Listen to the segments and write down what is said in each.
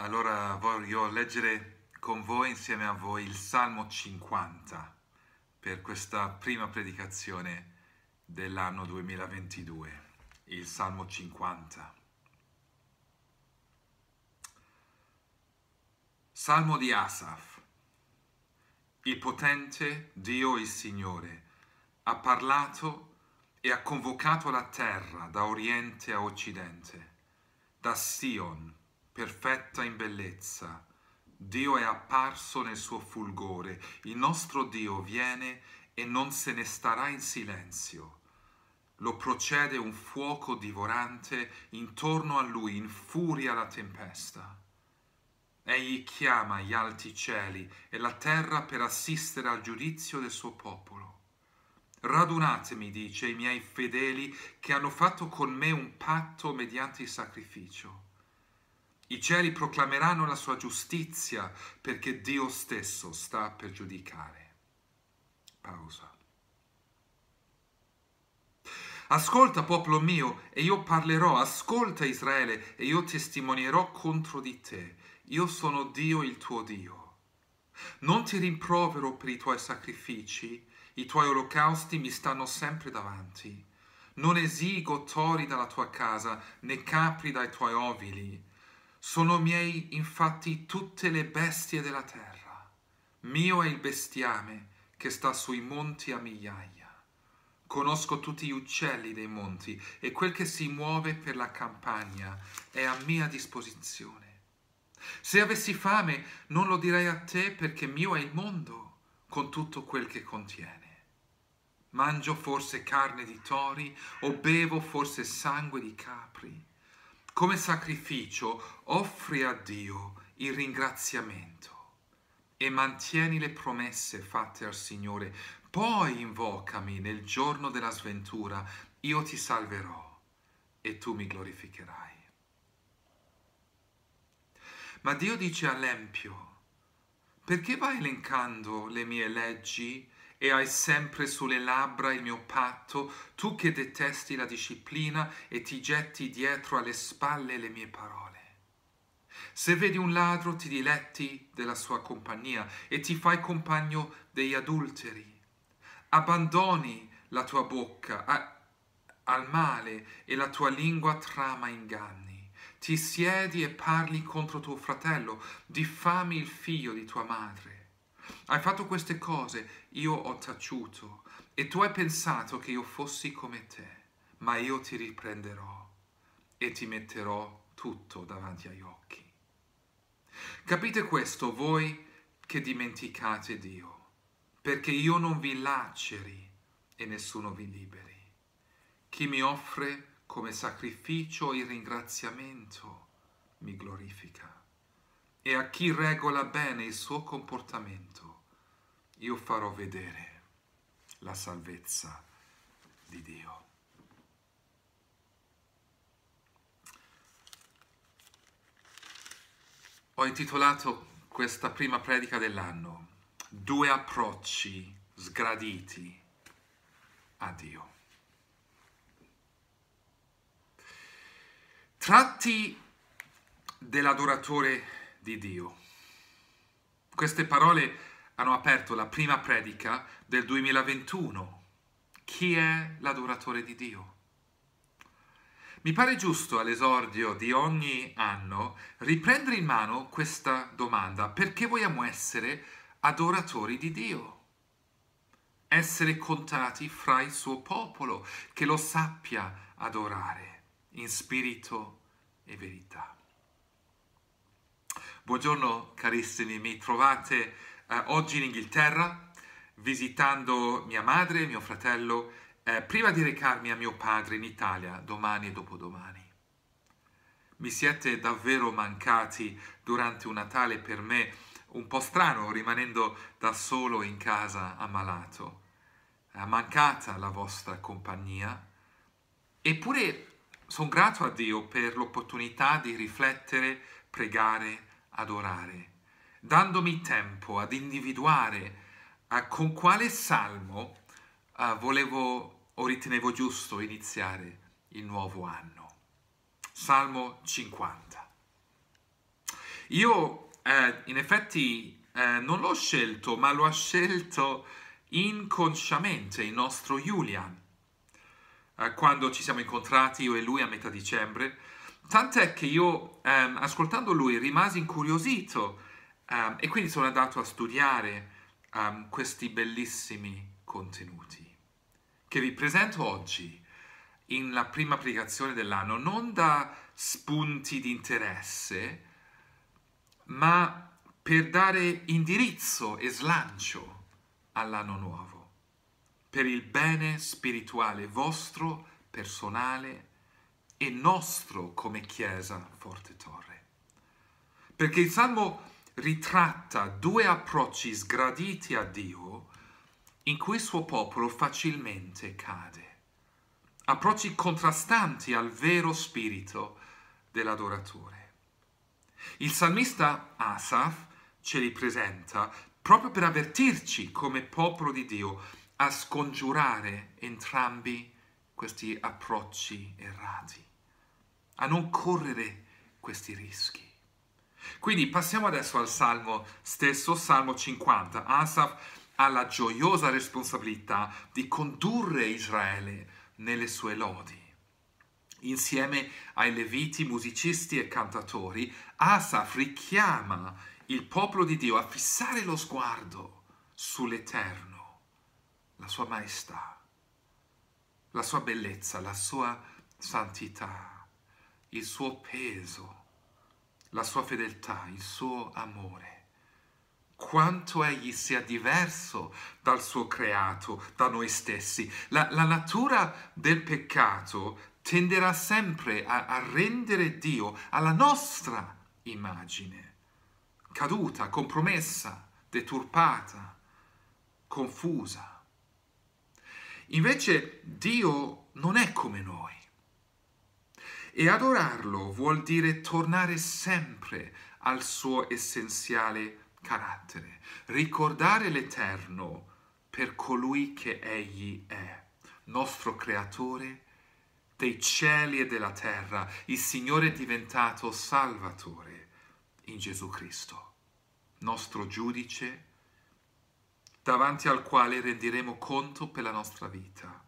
Allora voglio leggere con voi, insieme a voi, il Salmo 50 per questa prima predicazione dell'anno 2022, il Salmo 50. Salmo di Asaf. Il potente Dio il Signore ha parlato e ha convocato la terra da oriente a occidente, da Sion perfetta in bellezza. Dio è apparso nel suo fulgore, il nostro Dio viene e non se ne starà in silenzio. Lo procede un fuoco divorante, intorno a lui infuria la tempesta. Egli chiama gli alti cieli e la terra per assistere al giudizio del suo popolo. Radunatemi, dice, i miei fedeli che hanno fatto con me un patto mediante il sacrificio. I cieli proclameranno la sua giustizia perché Dio stesso sta per giudicare. Pausa. Ascolta, popolo mio, e io parlerò. Ascolta, Israele, e io testimonierò contro di te. Io sono Dio, il tuo Dio. Non ti rimprovero per i tuoi sacrifici, i tuoi olocausti mi stanno sempre davanti. Non esigo tori dalla tua casa, né capri dai tuoi ovili sono miei infatti tutte le bestie della terra. Mio è il bestiame che sta sui monti a migliaia. Conosco tutti gli uccelli dei monti e quel che si muove per la campagna è a mia disposizione. Se avessi fame non lo direi a te perché mio è il mondo con tutto quel che contiene. Mangio forse carne di tori o bevo forse sangue di capri come sacrificio offri a Dio il ringraziamento e mantieni le promesse fatte al Signore. Poi invocami nel giorno della sventura, io ti salverò e tu mi glorificherai. Ma Dio dice all'Empio, perché vai elencando le mie leggi e hai sempre sulle labbra il mio patto, tu che detesti la disciplina e ti getti dietro alle spalle le mie parole. Se vedi un ladro ti diletti della sua compagnia e ti fai compagno degli adulteri. Abbandoni la tua bocca a, al male e la tua lingua trama inganni. Ti siedi e parli contro tuo fratello, diffami il figlio di tua madre hai fatto queste cose, io ho taciuto e tu hai pensato che io fossi come te, ma io ti riprenderò e ti metterò tutto davanti agli occhi. Capite questo voi che dimenticate Dio, perché io non vi laceri e nessuno vi liberi. Chi mi offre come sacrificio il ringraziamento mi glorifica e a chi regola bene il suo comportamento io farò vedere la salvezza di Dio. Ho intitolato questa prima predica dell'anno Due approcci sgraditi a Dio. Tratti dell'adoratore di Dio. Queste parole hanno aperto la prima predica del 2021. Chi è l'adoratore di Dio? Mi pare giusto all'esordio di ogni anno riprendere in mano questa domanda, perché vogliamo essere adoratori di Dio? Essere contati fra il suo popolo, che lo sappia adorare in spirito e verità. Buongiorno carissimi, mi trovate eh, oggi in Inghilterra visitando mia madre e mio fratello eh, prima di recarmi a mio padre in Italia domani e dopodomani. Mi siete davvero mancati durante un Natale per me un po' strano rimanendo da solo in casa ammalato. È mancata la vostra compagnia eppure sono grato a Dio per l'opportunità di riflettere, pregare, adorare, dandomi tempo ad individuare uh, con quale salmo uh, volevo o ritenevo giusto iniziare il nuovo anno. Salmo 50. Io eh, in effetti eh, non l'ho scelto, ma lo ha scelto inconsciamente il nostro Julian. Eh, quando ci siamo incontrati io e lui a metà dicembre, tant'è che io, ehm, ascoltando lui, rimasi incuriosito ehm, e quindi sono andato a studiare ehm, questi bellissimi contenuti che vi presento oggi in la prima applicazione dell'anno, non da spunti di interesse, ma per dare indirizzo e slancio all'anno nuovo, per il bene spirituale vostro, personale e nostro come Chiesa Forte Torre. Perché il Salmo ritratta due approcci sgraditi a Dio in cui il suo popolo facilmente cade. Approcci contrastanti al vero spirito dell'adoratore. Il salmista Asaf ce li presenta proprio per avvertirci come popolo di Dio a scongiurare entrambi questi approcci errati, a non correre questi rischi. Quindi passiamo adesso al Salmo stesso, Salmo 50. Asaf ha la gioiosa responsabilità di condurre Israele nelle sue lodi. Insieme ai leviti, musicisti e cantatori, Asaf richiama il popolo di Dio a fissare lo sguardo sull'Eterno, la sua maestà, la sua bellezza, la sua santità, il suo peso, la sua fedeltà, il suo amore quanto egli sia diverso dal suo creato, da noi stessi. La, la natura del peccato tenderà sempre a, a rendere Dio alla nostra immagine, caduta, compromessa, deturpata, confusa. Invece Dio non è come noi. E adorarlo vuol dire tornare sempre al suo essenziale carattere, ricordare l'Eterno per colui che Egli è, nostro Creatore dei cieli e della terra, il Signore diventato Salvatore in Gesù Cristo, nostro giudice, davanti al quale renderemo conto per la nostra vita,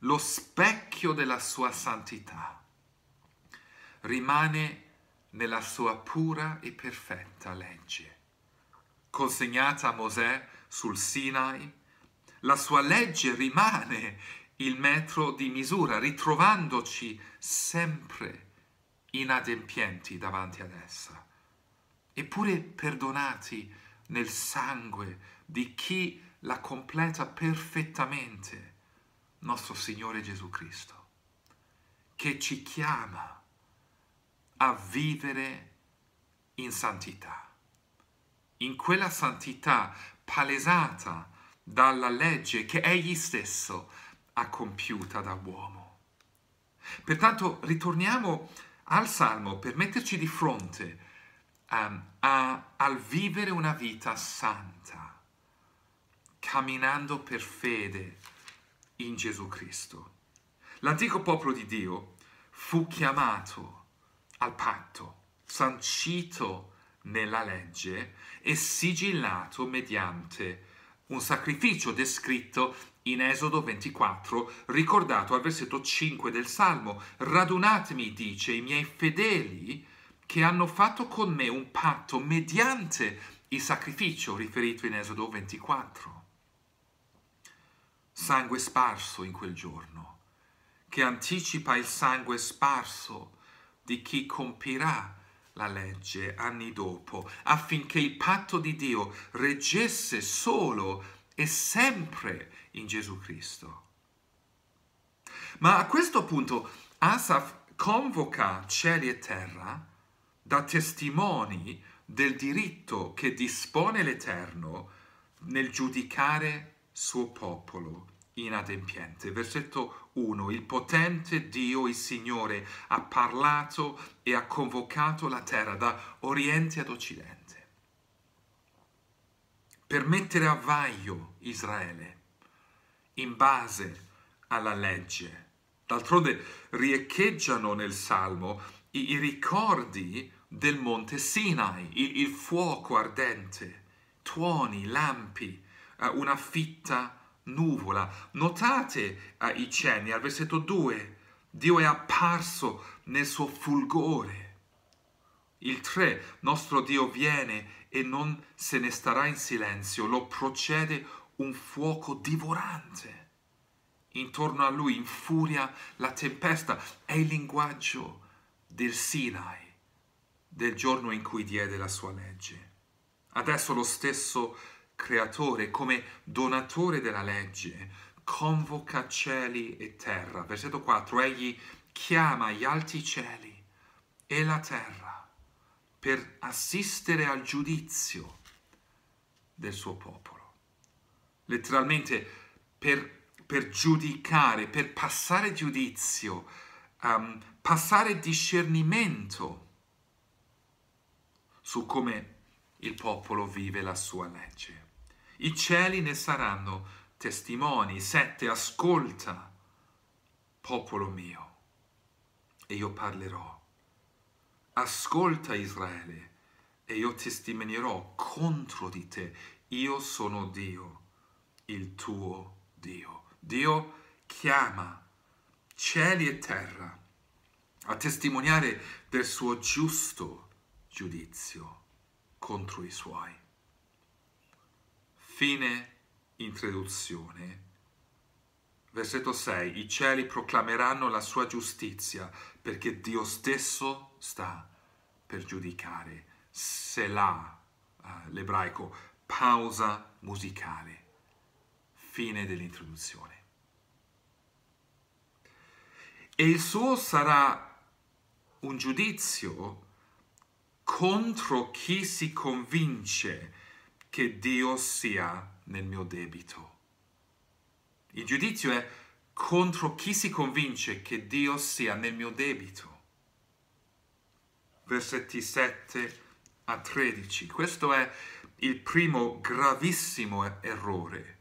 lo specchio della sua santità rimane nella sua pura e perfetta legge consegnata a Mosè sul Sinai, la sua legge rimane il metro di misura, ritrovandoci sempre inadempienti davanti ad essa, eppure perdonati nel sangue di chi la completa perfettamente, nostro Signore Gesù Cristo, che ci chiama a vivere in santità in quella santità palesata dalla legge che egli stesso ha compiuta da uomo. Pertanto ritorniamo al Salmo per metterci di fronte um, a, al vivere una vita santa, camminando per fede in Gesù Cristo. L'antico popolo di Dio fu chiamato al patto, sancito nella legge e sigillato mediante un sacrificio descritto in Esodo 24, ricordato al versetto 5 del Salmo. Radunatemi, dice, i miei fedeli che hanno fatto con me un patto mediante il sacrificio riferito in Esodo 24. Sangue sparso in quel giorno, che anticipa il sangue sparso di chi compirà la legge anni dopo, affinché il patto di Dio reggesse solo e sempre in Gesù Cristo. Ma a questo punto Asaf convoca cieli e terra da testimoni del diritto che dispone l'Eterno nel giudicare suo popolo inadempiente. Versetto 1. Il potente Dio, il Signore, ha parlato e ha convocato la terra da oriente ad occidente per mettere a vaglio Israele in base alla legge. D'altronde riecheggiano nel Salmo i, i ricordi del monte Sinai, il, il fuoco ardente, tuoni, lampi, eh, una fitta nuvola. Notate eh, i cenni al versetto 2, Dio è apparso nel suo fulgore. Il 3, nostro Dio viene e non se ne starà in silenzio, lo procede un fuoco divorante. Intorno a lui infuria la tempesta, è il linguaggio del Sinai, del giorno in cui diede la sua legge. Adesso lo stesso creatore, come donatore della legge, convoca cieli e terra. Versetto 4, egli chiama gli alti cieli e la terra per assistere al giudizio del suo popolo. Letteralmente per, per giudicare, per passare giudizio, um, passare discernimento su come il popolo vive la sua legge. I cieli ne saranno testimoni, sette, ascolta, popolo mio, e io parlerò. Ascolta Israele, e io testimonierò contro di te. Io sono Dio, il tuo Dio. Dio chiama cieli e terra a testimoniare del suo giusto giudizio contro i suoi. Fine introduzione. Versetto 6. I cieli proclameranno la sua giustizia perché Dio stesso sta per giudicare. Selah, uh, l'ebraico, pausa musicale. Fine dell'introduzione. E il suo sarà un giudizio contro chi si convince che Dio sia nel mio debito. Il giudizio è contro chi si convince che Dio sia nel mio debito. Versetti 7 a 13. Questo è il primo gravissimo errore.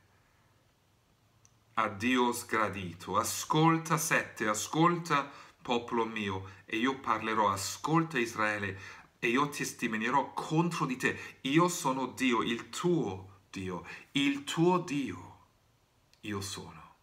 A Dio sgradito. Ascolta 7, ascolta popolo mio, e io parlerò, ascolta Israele, e io testimonierò contro di te. Io sono Dio, il tuo Dio, il tuo Dio. Io sono.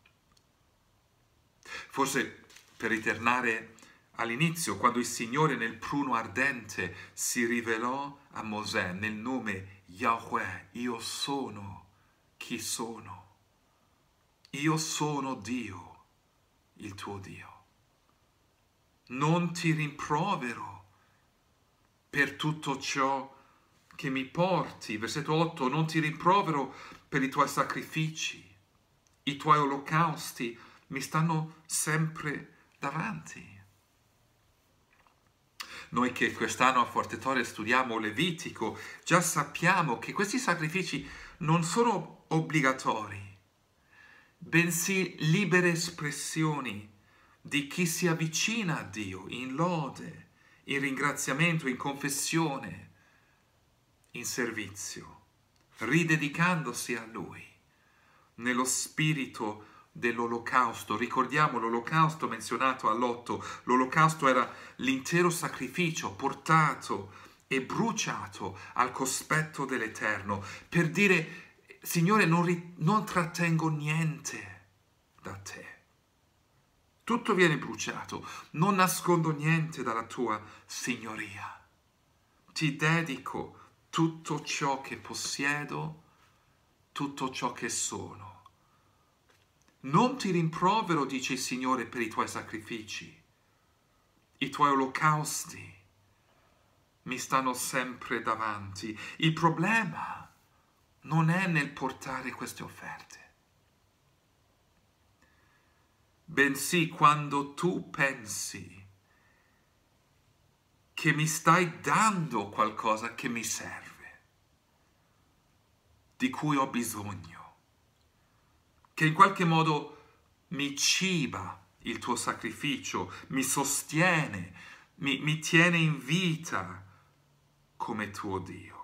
Forse per ritornare all'inizio, quando il Signore nel pruno ardente si rivelò a Mosè nel nome Yahweh, io sono chi sono. Io sono Dio, il tuo Dio. Non ti rimprovero per tutto ciò che mi porti. Versetto 8, non ti rimprovero per i tuoi sacrifici, i tuoi olocausti mi stanno sempre davanti. Noi che quest'anno a Forte Torre studiamo Levitico, già sappiamo che questi sacrifici non sono obbligatori, bensì libere espressioni di chi si avvicina a Dio in lode, in ringraziamento, in confessione, in servizio, ridedicandosi a Lui, nello spirito dell'olocausto. Ricordiamo l'olocausto menzionato all'otto. L'olocausto era l'intero sacrificio portato e bruciato al cospetto dell'Eterno per dire, Signore, non, non trattengo niente da te tutto viene bruciato, non nascondo niente dalla tua signoria. Ti dedico tutto ciò che possiedo, tutto ciò che sono. Non ti rimprovero, dice il Signore, per i tuoi sacrifici. I tuoi olocausti mi stanno sempre davanti. Il problema non è nel portare queste offerte bensì quando tu pensi che mi stai dando qualcosa che mi serve, di cui ho bisogno, che in qualche modo mi ciba il tuo sacrificio, mi sostiene, mi, mi tiene in vita come tuo Dio.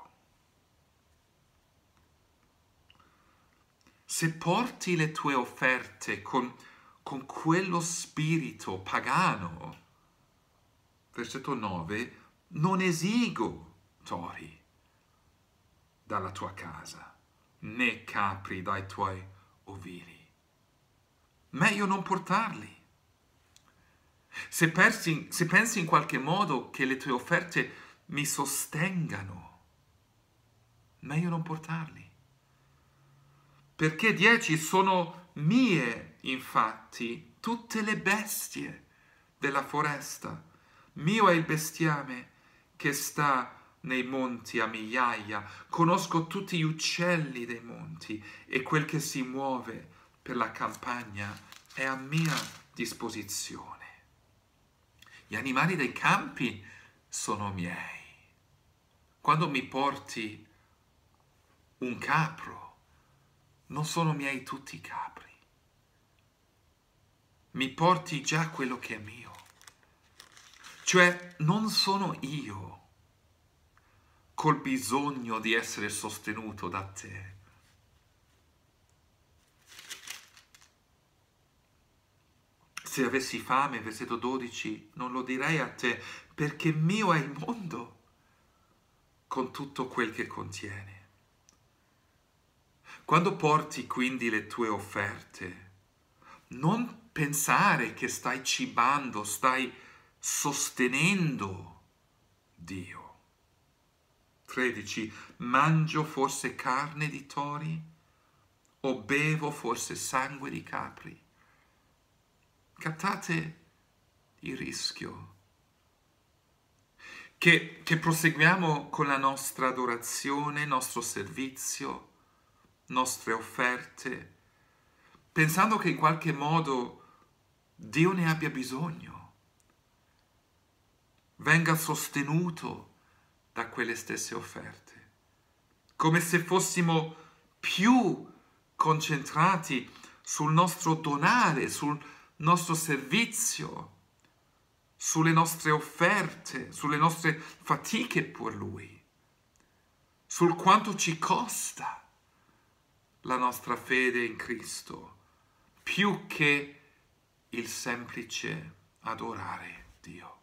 Se porti le tue offerte con con quello spirito pagano. Versetto 9, non esigo tori dalla tua casa, né capri dai tuoi ovili. Meglio non portarli. Se, persi, se pensi in qualche modo che le tue offerte mi sostengano, meglio non portarli. Perché dieci sono mie, infatti, tutte le bestie della foresta. Mio è il bestiame che sta nei monti a migliaia. Conosco tutti gli uccelli dei monti e quel che si muove per la campagna è a mia disposizione. Gli animali dei campi sono miei. Quando mi porti un capro, non sono miei tutti i capri. Mi porti già quello che è mio. Cioè non sono io col bisogno di essere sostenuto da te. Se avessi fame, versetto 12, non lo direi a te, perché mio è il mondo con tutto quel che contiene. Quando porti quindi le tue offerte, non pensare che stai cibando, stai sostenendo Dio. 13. Mangio forse carne di tori o bevo forse sangue di capri? Captate il rischio che, che proseguiamo con la nostra adorazione, nostro servizio, nostre offerte, pensando che in qualche modo Dio ne abbia bisogno, venga sostenuto da quelle stesse offerte, come se fossimo più concentrati sul nostro donare, sul nostro servizio, sulle nostre offerte, sulle nostre fatiche per Lui, sul quanto ci costa la nostra fede in Cristo più che il semplice adorare Dio.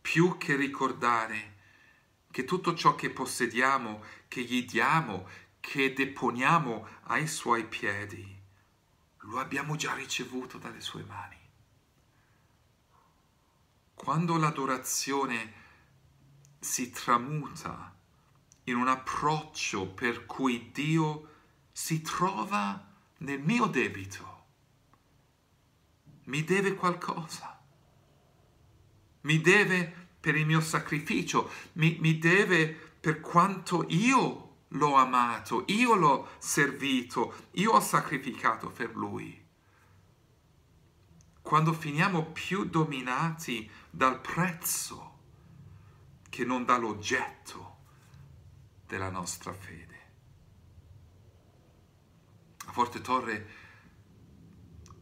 Più che ricordare che tutto ciò che possediamo, che gli diamo, che deponiamo ai suoi piedi, lo abbiamo già ricevuto dalle sue mani. Quando l'adorazione si tramuta in un approccio per cui Dio si trova nel mio debito. Mi deve qualcosa. Mi deve per il mio sacrificio, mi, mi deve per quanto io l'ho amato, io l'ho servito, io ho sacrificato per lui. Quando finiamo più dominati dal prezzo che non dall'oggetto, della nostra fede. A Forte Torre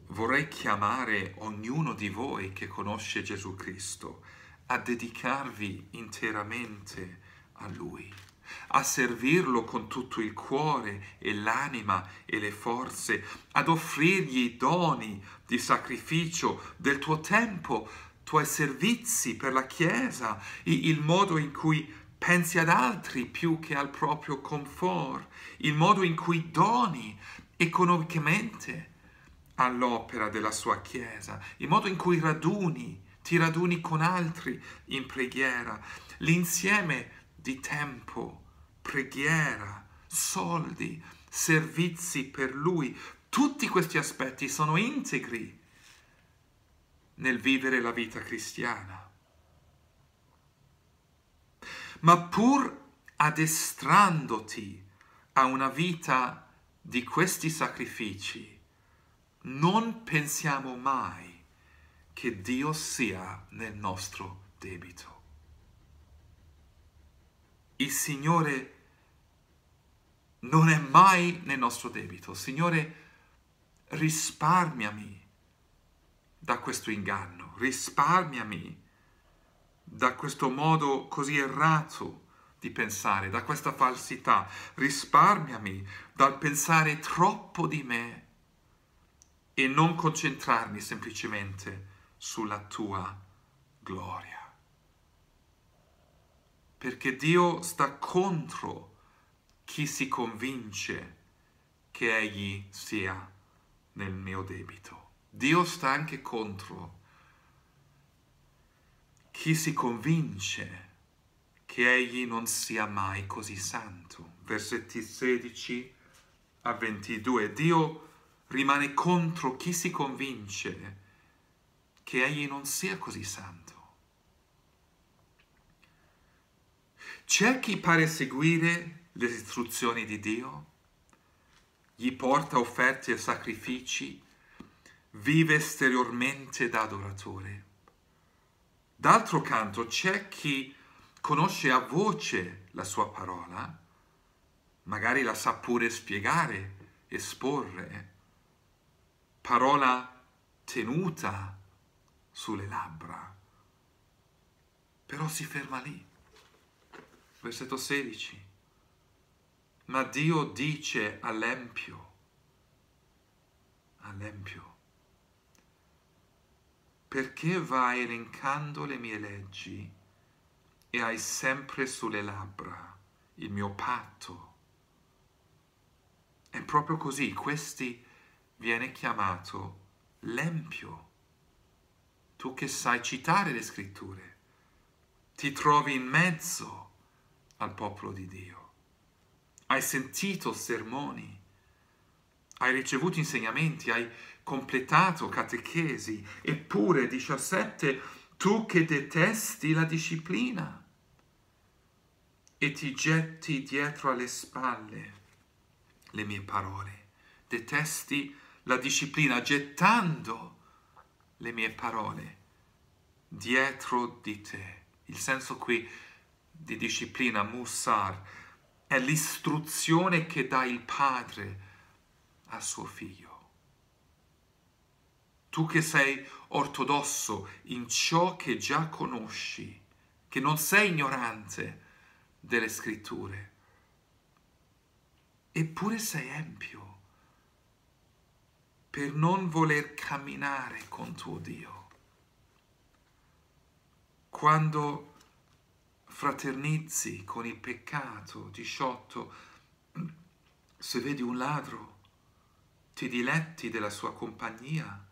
vorrei chiamare ognuno di voi che conosce Gesù Cristo a dedicarvi interamente a Lui, a servirlo con tutto il cuore e l'anima e le forze, ad offrirgli i doni di sacrificio del tuo tempo, tuoi servizi per la Chiesa, il modo in cui pensi ad altri più che al proprio comfort, il modo in cui doni economicamente all'opera della sua Chiesa, il modo in cui raduni, ti raduni con altri in preghiera, l'insieme di tempo, preghiera, soldi, servizi per Lui, tutti questi aspetti sono integri nel vivere la vita cristiana. Ma pur addestrandoti a una vita di questi sacrifici, non pensiamo mai che Dio sia nel nostro debito. Il Signore non è mai nel nostro debito. Signore, risparmiami da questo inganno, risparmiami da questo modo così errato di pensare, da questa falsità. Risparmiami dal pensare troppo di me e non concentrarmi semplicemente sulla tua gloria. Perché Dio sta contro chi si convince che Egli sia nel mio debito. Dio sta anche contro chi si convince che Egli non sia mai così santo. Versetti 16 a 22. Dio rimane contro chi si convince che Egli non sia così santo. C'è chi pare seguire le istruzioni di Dio, gli porta offerte e sacrifici, vive esteriormente da adoratore. D'altro canto c'è chi conosce a voce la sua parola, magari la sa pure spiegare, esporre, parola tenuta sulle labbra, però si ferma lì. Versetto 16. Ma Dio dice all'empio, all'empio, perché vai elencando le mie leggi e hai sempre sulle labbra il mio patto? È proprio così, questi viene chiamato l'empio. Tu che sai citare le scritture, ti trovi in mezzo al popolo di Dio. Hai sentito sermoni, hai ricevuto insegnamenti, hai completato catechesi, eppure 17, tu che detesti la disciplina e ti getti dietro alle spalle le mie parole, detesti la disciplina gettando le mie parole dietro di te. Il senso qui di disciplina, musar, è l'istruzione che dà il padre a suo figlio. Tu che sei ortodosso in ciò che già conosci, che non sei ignorante delle scritture, eppure sei empio per non voler camminare con tuo Dio. Quando fraternizzi con il peccato, 18, se vedi un ladro, ti diletti della sua compagnia,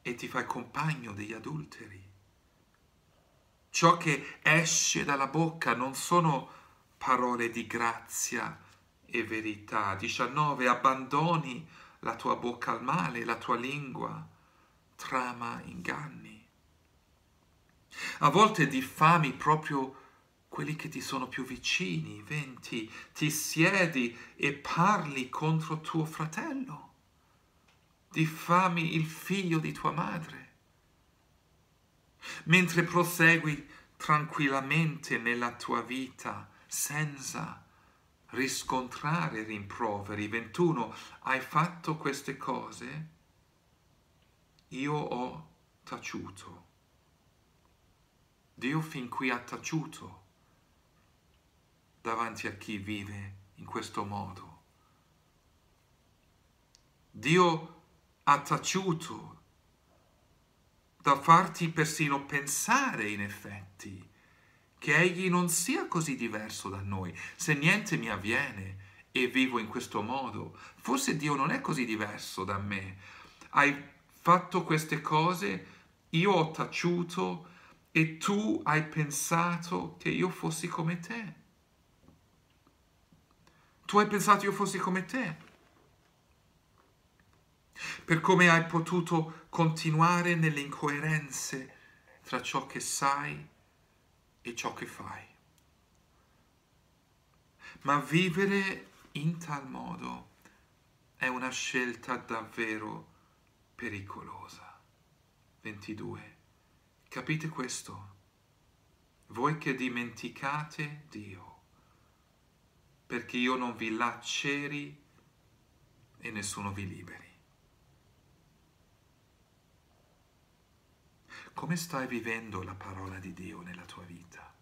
e ti fai compagno degli adulteri. Ciò che esce dalla bocca non sono parole di grazia e verità. 19. Abbandoni la tua bocca al male, la tua lingua trama inganni. A volte diffami proprio quelli che ti sono più vicini. 20. Ti siedi e parli contro tuo fratello diffami il figlio di tua madre. Mentre prosegui tranquillamente nella tua vita senza riscontrare rimproveri. 21. Hai fatto queste cose? Io ho taciuto. Dio fin qui ha taciuto davanti a chi vive in questo modo. Dio ha taciuto da farti persino pensare in effetti che egli non sia così diverso da noi. Se niente mi avviene e vivo in questo modo, forse Dio non è così diverso da me. Hai fatto queste cose, io ho taciuto e tu hai pensato che io fossi come te. Tu hai pensato io fossi come te per come hai potuto continuare nelle incoerenze tra ciò che sai e ciò che fai. Ma vivere in tal modo è una scelta davvero pericolosa. 22. Capite questo? Voi che dimenticate Dio, perché io non vi laceri e nessuno vi liberi. Come stai vivendo la parola di Dio nella tua vita?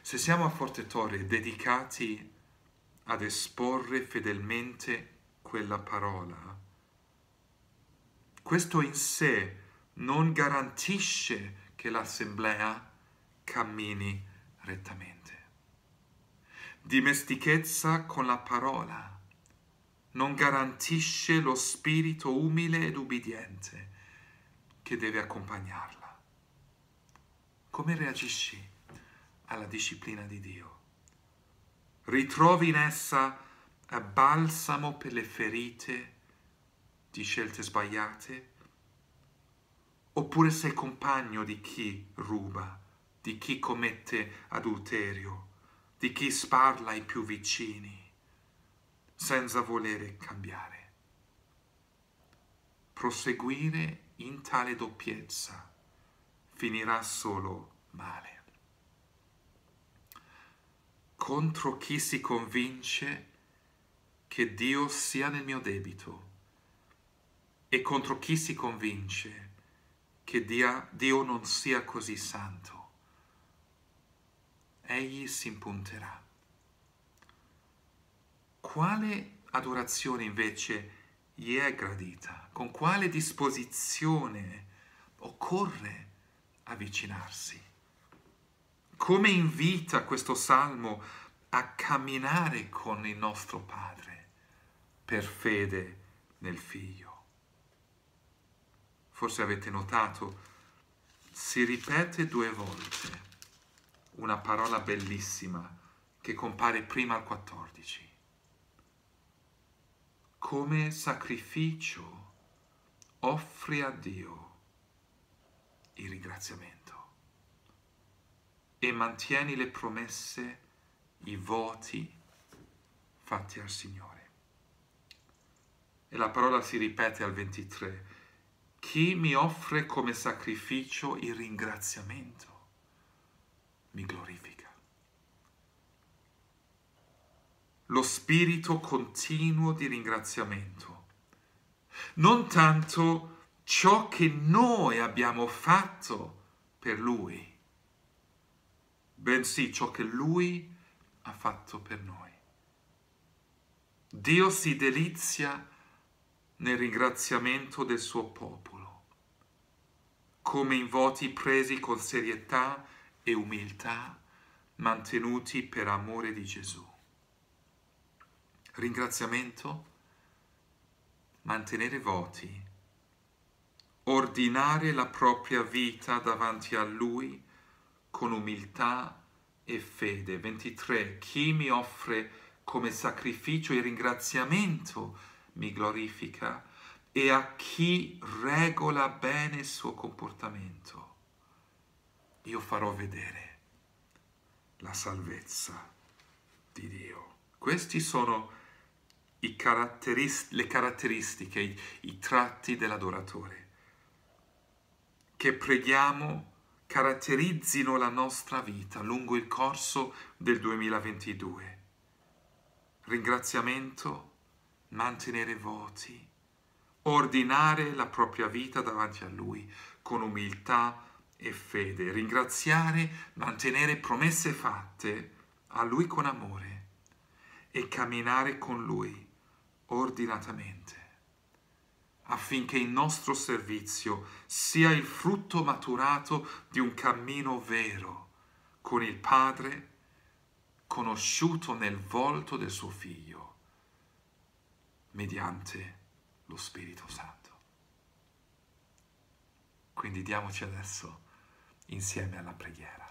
Se siamo a Forte Torre dedicati ad esporre fedelmente quella parola, questo in sé non garantisce che l'assemblea cammini rettamente. Dimestichezza con la parola non garantisce lo spirito umile ed ubbidiente che deve accompagnarla. Come reagisci alla disciplina di Dio? Ritrovi in essa balsamo per le ferite di scelte sbagliate? Oppure sei compagno di chi ruba, di chi commette adulterio, di chi sparla ai più vicini, senza volere cambiare? Proseguire in tale doppiezza finirà solo male. Contro chi si convince che Dio sia nel mio debito e contro chi si convince che Dio non sia così santo. Egli si impunterà. Quale adorazione invece gli è gradita? Con quale disposizione occorre avvicinarsi? Come invita questo salmo a camminare con il nostro Padre? per fede nel Figlio. Forse avete notato, si ripete due volte una parola bellissima che compare prima al 14. Come sacrificio offri a Dio il ringraziamento e mantieni le promesse, i voti fatti al Signore. E la parola si ripete al 23. Chi mi offre come sacrificio il ringraziamento mi glorifica. Lo spirito continuo di ringraziamento. Non tanto ciò che noi abbiamo fatto per Lui, bensì ciò che Lui ha fatto per noi. Dio si delizia nel ringraziamento del suo popolo, come in voti presi con serietà e umiltà, mantenuti per amore di Gesù. Ringraziamento, mantenere voti, ordinare la propria vita davanti a Lui con umiltà e fede. 23. Chi mi offre come sacrificio e ringraziamento mi glorifica e a chi regola bene il suo comportamento, io farò vedere la salvezza di Dio. Questi sono caratterist- le caratteristiche, i, i tratti dell'adoratore, che preghiamo caratterizzino la nostra vita lungo il corso del 2022. Ringraziamento, mantenere voti, ordinare la propria vita davanti a Lui con umiltà e fede, ringraziare, mantenere promesse fatte a Lui con amore e camminare con Lui ordinatamente, affinché il nostro servizio sia il frutto maturato di un cammino vero con il Padre, conosciuto nel volto del suo Figlio mediante lo Spirito Santo. Quindi diamoci adesso insieme alla preghiera.